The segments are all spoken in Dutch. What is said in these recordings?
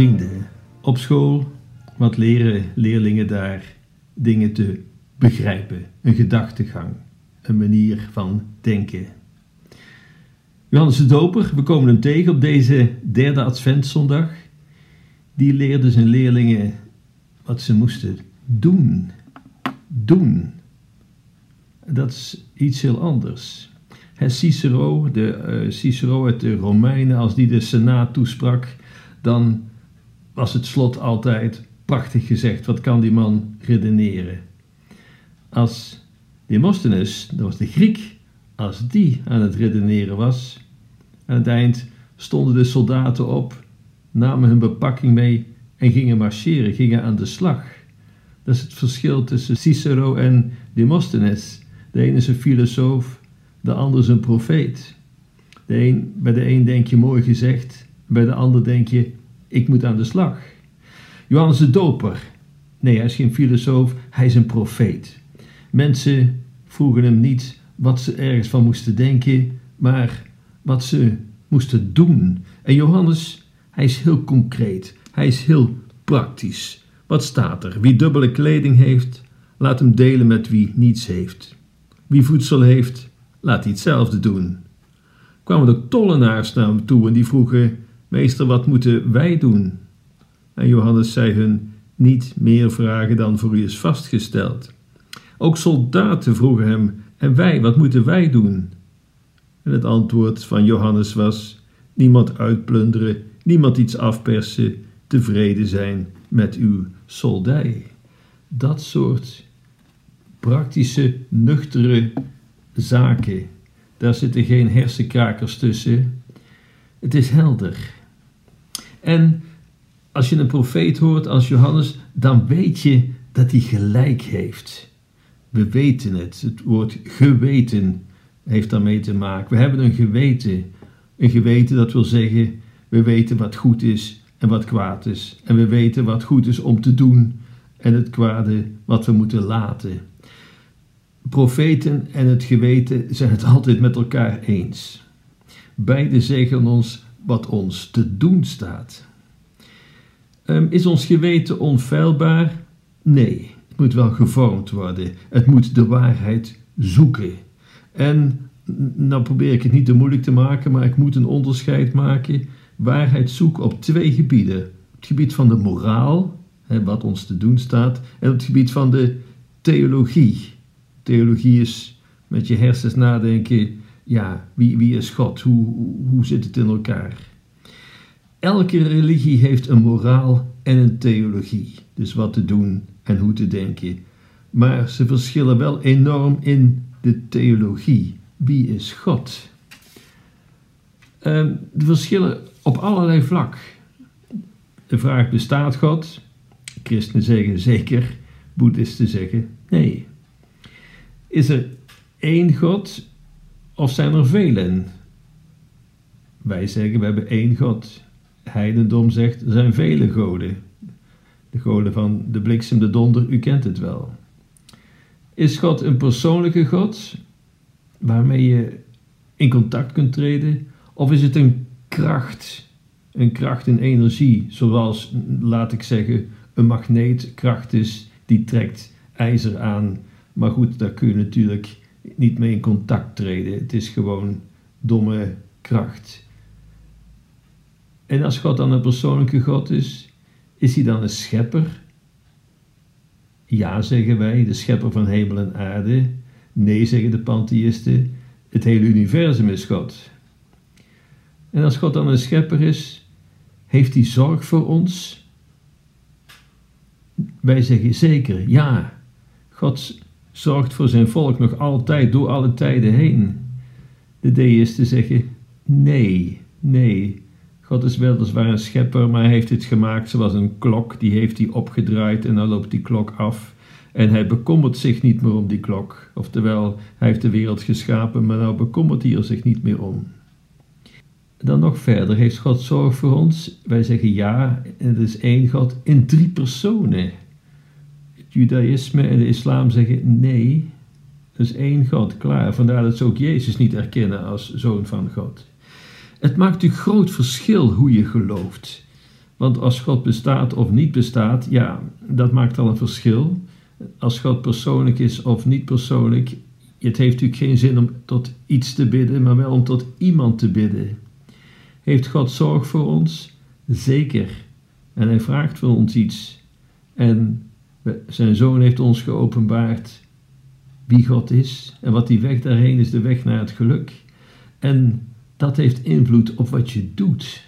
Vrienden, op school, wat leren leerlingen daar dingen te begrijpen, een gedachtegang, een manier van denken. Johannes de Doper, we komen hem tegen op deze derde Adventszondag, die leerde zijn leerlingen wat ze moesten doen. Doen. Dat is iets heel anders. Cicero, de, uh, Cicero uit de Romeinen, als die de Senaat toesprak, dan was het slot altijd prachtig gezegd. Wat kan die man redeneren? Als Demosthenes, dat was de Griek, als die aan het redeneren was, aan het eind stonden de soldaten op, namen hun bepakking mee en gingen marcheren, gingen aan de slag. Dat is het verschil tussen Cicero en Demosthenes. De ene is een filosoof, de ander is een profeet. De een, bij de een denk je mooi gezegd, bij de ander denk je, ik moet aan de slag. Johannes de Doper, nee, hij is geen filosoof, hij is een profeet. Mensen vroegen hem niet wat ze ergens van moesten denken, maar wat ze moesten doen. En Johannes, hij is heel concreet, hij is heel praktisch. Wat staat er? Wie dubbele kleding heeft, laat hem delen met wie niets heeft. Wie voedsel heeft, laat hij hetzelfde doen. Kwamen de tollenaars naar hem toe en die vroegen: Meester, wat moeten wij doen? En Johannes zei hun: Niet meer vragen dan voor u is vastgesteld. Ook soldaten vroegen hem: En wij, wat moeten wij doen? En het antwoord van Johannes was: Niemand uitplunderen, niemand iets afpersen, tevreden zijn met uw soldij. Dat soort praktische, nuchtere zaken. Daar zitten geen hersenkrakers tussen. Het is helder. En als je een profeet hoort als Johannes, dan weet je dat hij gelijk heeft. We weten het. Het woord geweten heeft daarmee te maken. We hebben een geweten. Een geweten dat wil zeggen, we weten wat goed is en wat kwaad is. En we weten wat goed is om te doen en het kwade wat we moeten laten. Profeten en het geweten zijn het altijd met elkaar eens. Beide zeggen ons wat ons te doen staat. Um, is ons geweten onfeilbaar? Nee, het moet wel gevormd worden. Het moet de waarheid zoeken. En nou probeer ik het niet te moeilijk te maken, maar ik moet een onderscheid maken. Waarheid zoeken op twee gebieden. Het gebied van de moraal, wat ons te doen staat, en het gebied van de theologie. Theologie is met je hersens nadenken, ja, wie, wie is God? Hoe, hoe zit het in elkaar? Elke religie heeft een moraal en een theologie. Dus wat te doen en hoe te denken. Maar ze verschillen wel enorm in de theologie. Wie is God? Ehm, de verschillen op allerlei vlak. De vraag bestaat God? Christenen zeggen zeker, boeddhisten zeggen nee. Is er één God of zijn er velen? Wij zeggen we hebben één God. Heidendom zegt er zijn vele goden. De goden van de bliksem, de donder, u kent het wel. Is God een persoonlijke God waarmee je in contact kunt treden? Of is het een kracht, een kracht en energie, zoals, laat ik zeggen, een magneetkracht is die trekt ijzer aan. Maar goed, daar kun je natuurlijk niet mee in contact treden. Het is gewoon domme kracht. En als God dan een persoonlijke God is, is hij dan een schepper? Ja, zeggen wij, de schepper van hemel en aarde. Nee, zeggen de pantheïsten, het hele universum is God. En als God dan een schepper is, heeft hij zorg voor ons? Wij zeggen zeker, ja. God zorgt voor zijn volk nog altijd door alle tijden heen. De deïsten zeggen, nee, nee. God is weliswaar een schepper, maar hij heeft het gemaakt zoals een klok. Die heeft hij opgedraaid en dan loopt die klok af. En hij bekommert zich niet meer om die klok. Oftewel, hij heeft de wereld geschapen, maar nou bekommert hij er zich niet meer om. Dan nog verder, heeft God zorg voor ons? Wij zeggen ja, het is één God in drie personen. Judaïsme en de islam zeggen nee, het is één God, klaar. Vandaar dat ze ook Jezus niet erkennen als zoon van God. Het maakt een groot verschil hoe je gelooft. Want als God bestaat of niet bestaat, ja, dat maakt al een verschil. Als God persoonlijk is of niet persoonlijk, het heeft natuurlijk geen zin om tot iets te bidden, maar wel om tot iemand te bidden. Heeft God zorg voor ons? Zeker. En hij vraagt van ons iets. En zijn zoon heeft ons geopenbaard wie God is en wat die weg daarheen is, de weg naar het geluk. En dat heeft invloed op wat je doet.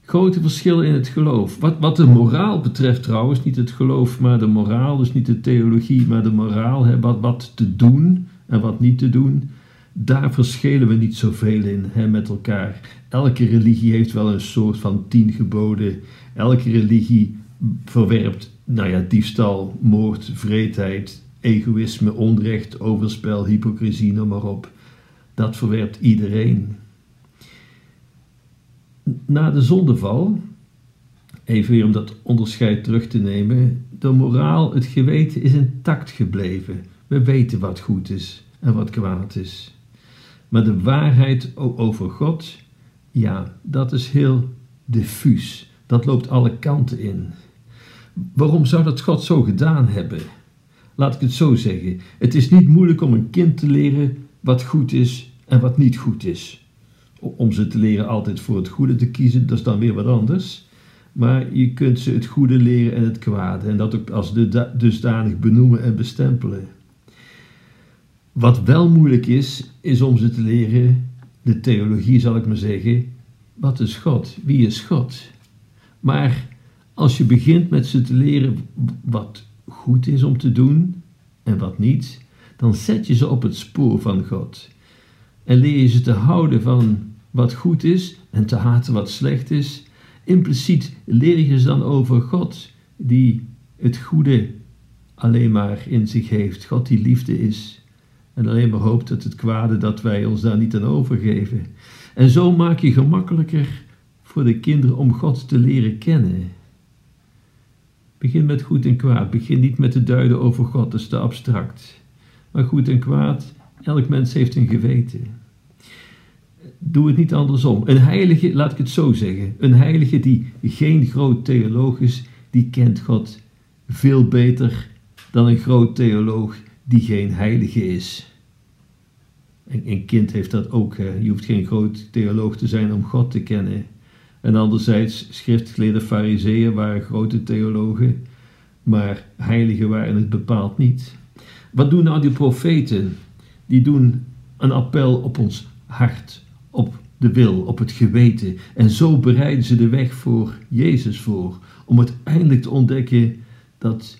Grote verschillen in het geloof. Wat, wat de moraal betreft trouwens, niet het geloof, maar de moraal, dus niet de theologie, maar de moraal, hè, wat, wat te doen en wat niet te doen, daar verschillen we niet zoveel in hè, met elkaar. Elke religie heeft wel een soort van tien geboden. Elke religie verwerpt, nou ja, diefstal, moord, vreedheid, egoïsme, onrecht, overspel, hypocrisie, noem maar op. Dat verwerpt iedereen. Na de zondeval, even weer om dat onderscheid terug te nemen, de moraal, het geweten is intact gebleven. We weten wat goed is en wat kwaad is. Maar de waarheid over God, ja, dat is heel diffuus. Dat loopt alle kanten in. Waarom zou dat God zo gedaan hebben? Laat ik het zo zeggen. Het is niet moeilijk om een kind te leren wat goed is en wat niet goed is. Om ze te leren altijd voor het goede te kiezen, dat is dan weer wat anders. Maar je kunt ze het goede leren en het kwade. En dat ook als dusdanig benoemen en bestempelen. Wat wel moeilijk is, is om ze te leren, de theologie zal ik maar zeggen, wat is God? Wie is God? Maar als je begint met ze te leren wat goed is om te doen en wat niet, dan zet je ze op het spoor van God. En leer je ze te houden van wat goed is en te haten wat slecht is. Impliciet leer je ze dan over God, die het goede alleen maar in zich heeft. God die liefde is. En alleen maar hoopt dat het kwade dat wij ons daar niet aan overgeven. En zo maak je gemakkelijker voor de kinderen om God te leren kennen. Begin met goed en kwaad. Begin niet met te duiden over God, dat is te abstract. Maar goed en kwaad, elk mens heeft een geweten. Doe het niet andersom. Een heilige, laat ik het zo zeggen, een heilige die geen groot theoloog is, die kent God veel beter dan een groot theoloog die geen heilige is. En een kind heeft dat ook. Je hoeft geen groot theoloog te zijn om God te kennen. En anderzijds, schriftgeleerde fariseeën waren grote theologen, maar heiligen waren het bepaald niet. Wat doen nou die profeten? Die doen een appel op ons hart, op de wil, op het geweten. En zo bereiden ze de weg voor Jezus voor, om uiteindelijk te ontdekken dat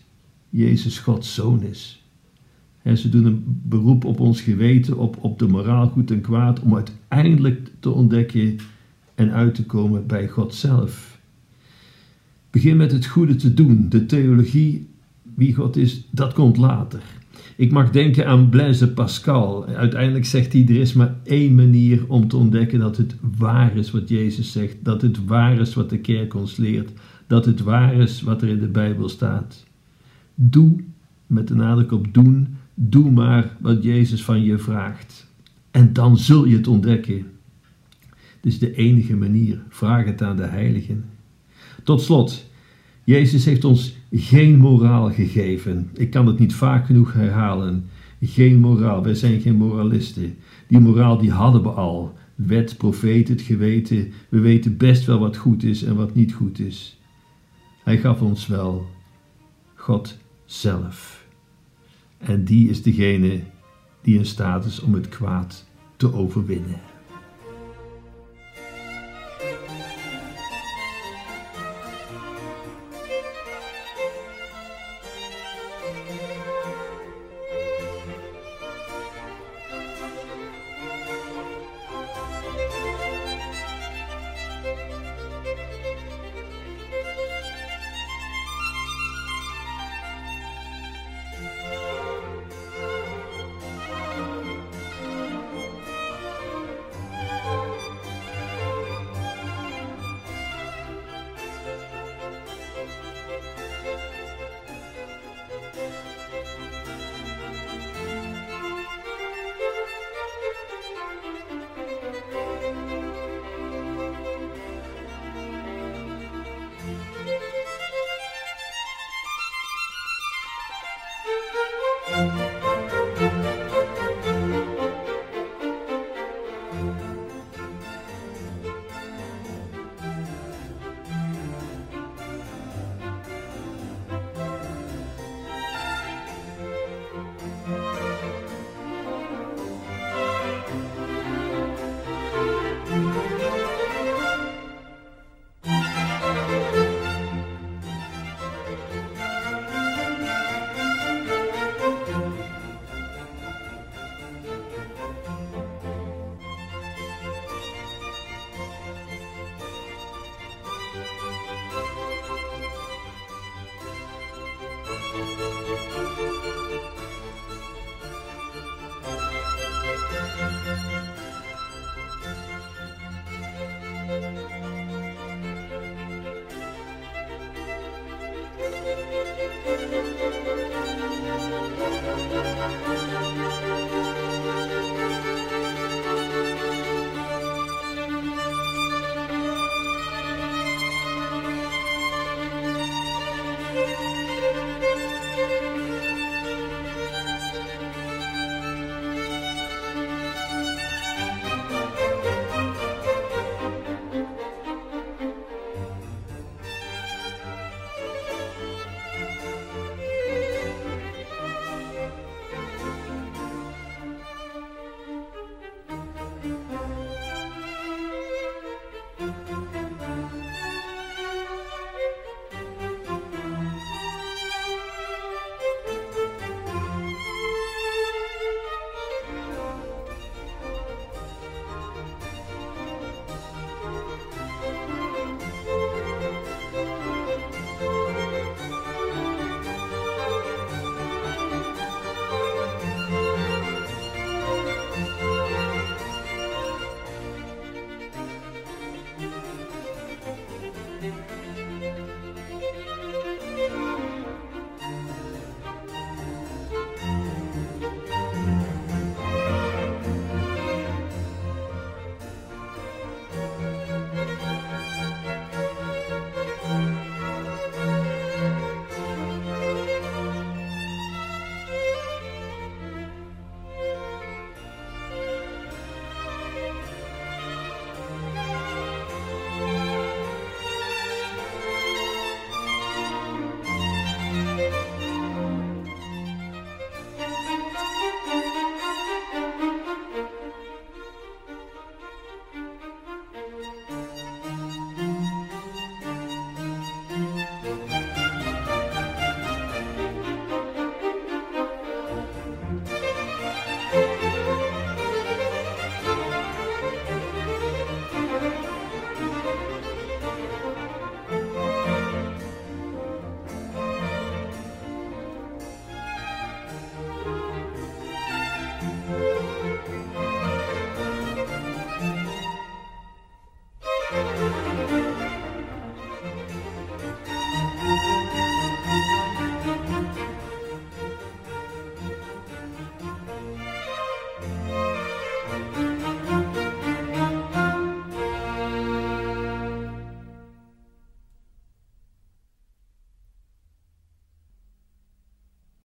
Jezus Gods zoon is. Ze doen een beroep op ons geweten, op, op de moraal goed en kwaad, om uiteindelijk te ontdekken en uit te komen bij God zelf. Begin met het goede te doen. De theologie, wie God is, dat komt later. Ik mag denken aan Blaise Pascal. Uiteindelijk zegt hij: er is maar één manier om te ontdekken dat het waar is wat Jezus zegt, dat het waar is wat de kerk ons leert, dat het waar is wat er in de Bijbel staat. Doe, met de nadruk op doen, doe maar wat Jezus van je vraagt. En dan zul je het ontdekken. Is de enige manier. Vraag het aan de heiligen. Tot slot, Jezus heeft ons geen moraal gegeven. Ik kan het niet vaak genoeg herhalen. Geen moraal. Wij zijn geen moralisten. Die moraal die hadden we al. Wet, profeet, het geweten. We weten best wel wat goed is en wat niet goed is. Hij gaf ons wel God zelf. En die is degene die in staat is om het kwaad te overwinnen.